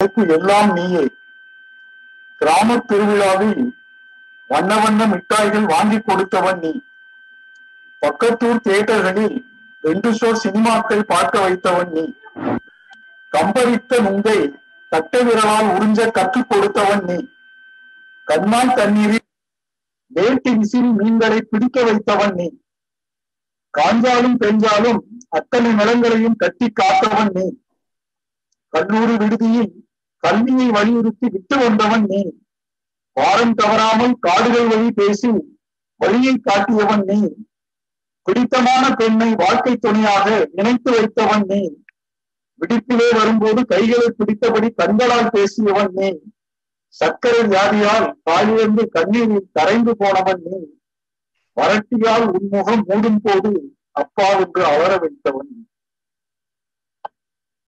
எல்லாம் நீயே. கிராம திருவிழாவில் வண்ண வண்ண மிட்டாய்கள் வாங்கி கொடுத்தவன் நீ. பக்கத்தூர் தியேட்டர்களில் ரெண்டு ஷோ சினிமாக்கள் பார்க்க வைத்தவன் நீ. கம்பரித்த நுங்கை கட்ட விரலால் உறிஞ்ச கற்றுக் கொடுத்தவன் நீ. கண்ணால் தண்ணீரில் வேட்டி விசிறி மீன்களை பிடிக்க வைத்தவன் நீ. காஞ்சாலும் பெஞ்சாலும் அத்தனை நிலங்களையும் கட்டி காத்தவன் நீ. கல்லூரி விடுதியில் கல்வியை வலியுறுத்தி விட்டு வந்தவன் நீ. வாரம் தவறாமல் காடுகள் வழி பேசி வழியை காட்டியவன் நீ. பிடித்தமான பெண்ணை வாழ்க்கை துணையாக நினைத்து வைத்தவன் நீ. விடுப்பிலே வரும்போது கைகளை பிடித்தபடி கண்களால் பேசியவன் நீ. சர்க்கரை வியாதியால் தாயிலிருந்து கண்ணீரில் கரைந்து போனவன் நீ. வறட்டியால் உன்முகம் மூடும் போது அப்பா என்று அவர வைத்தவன் நீ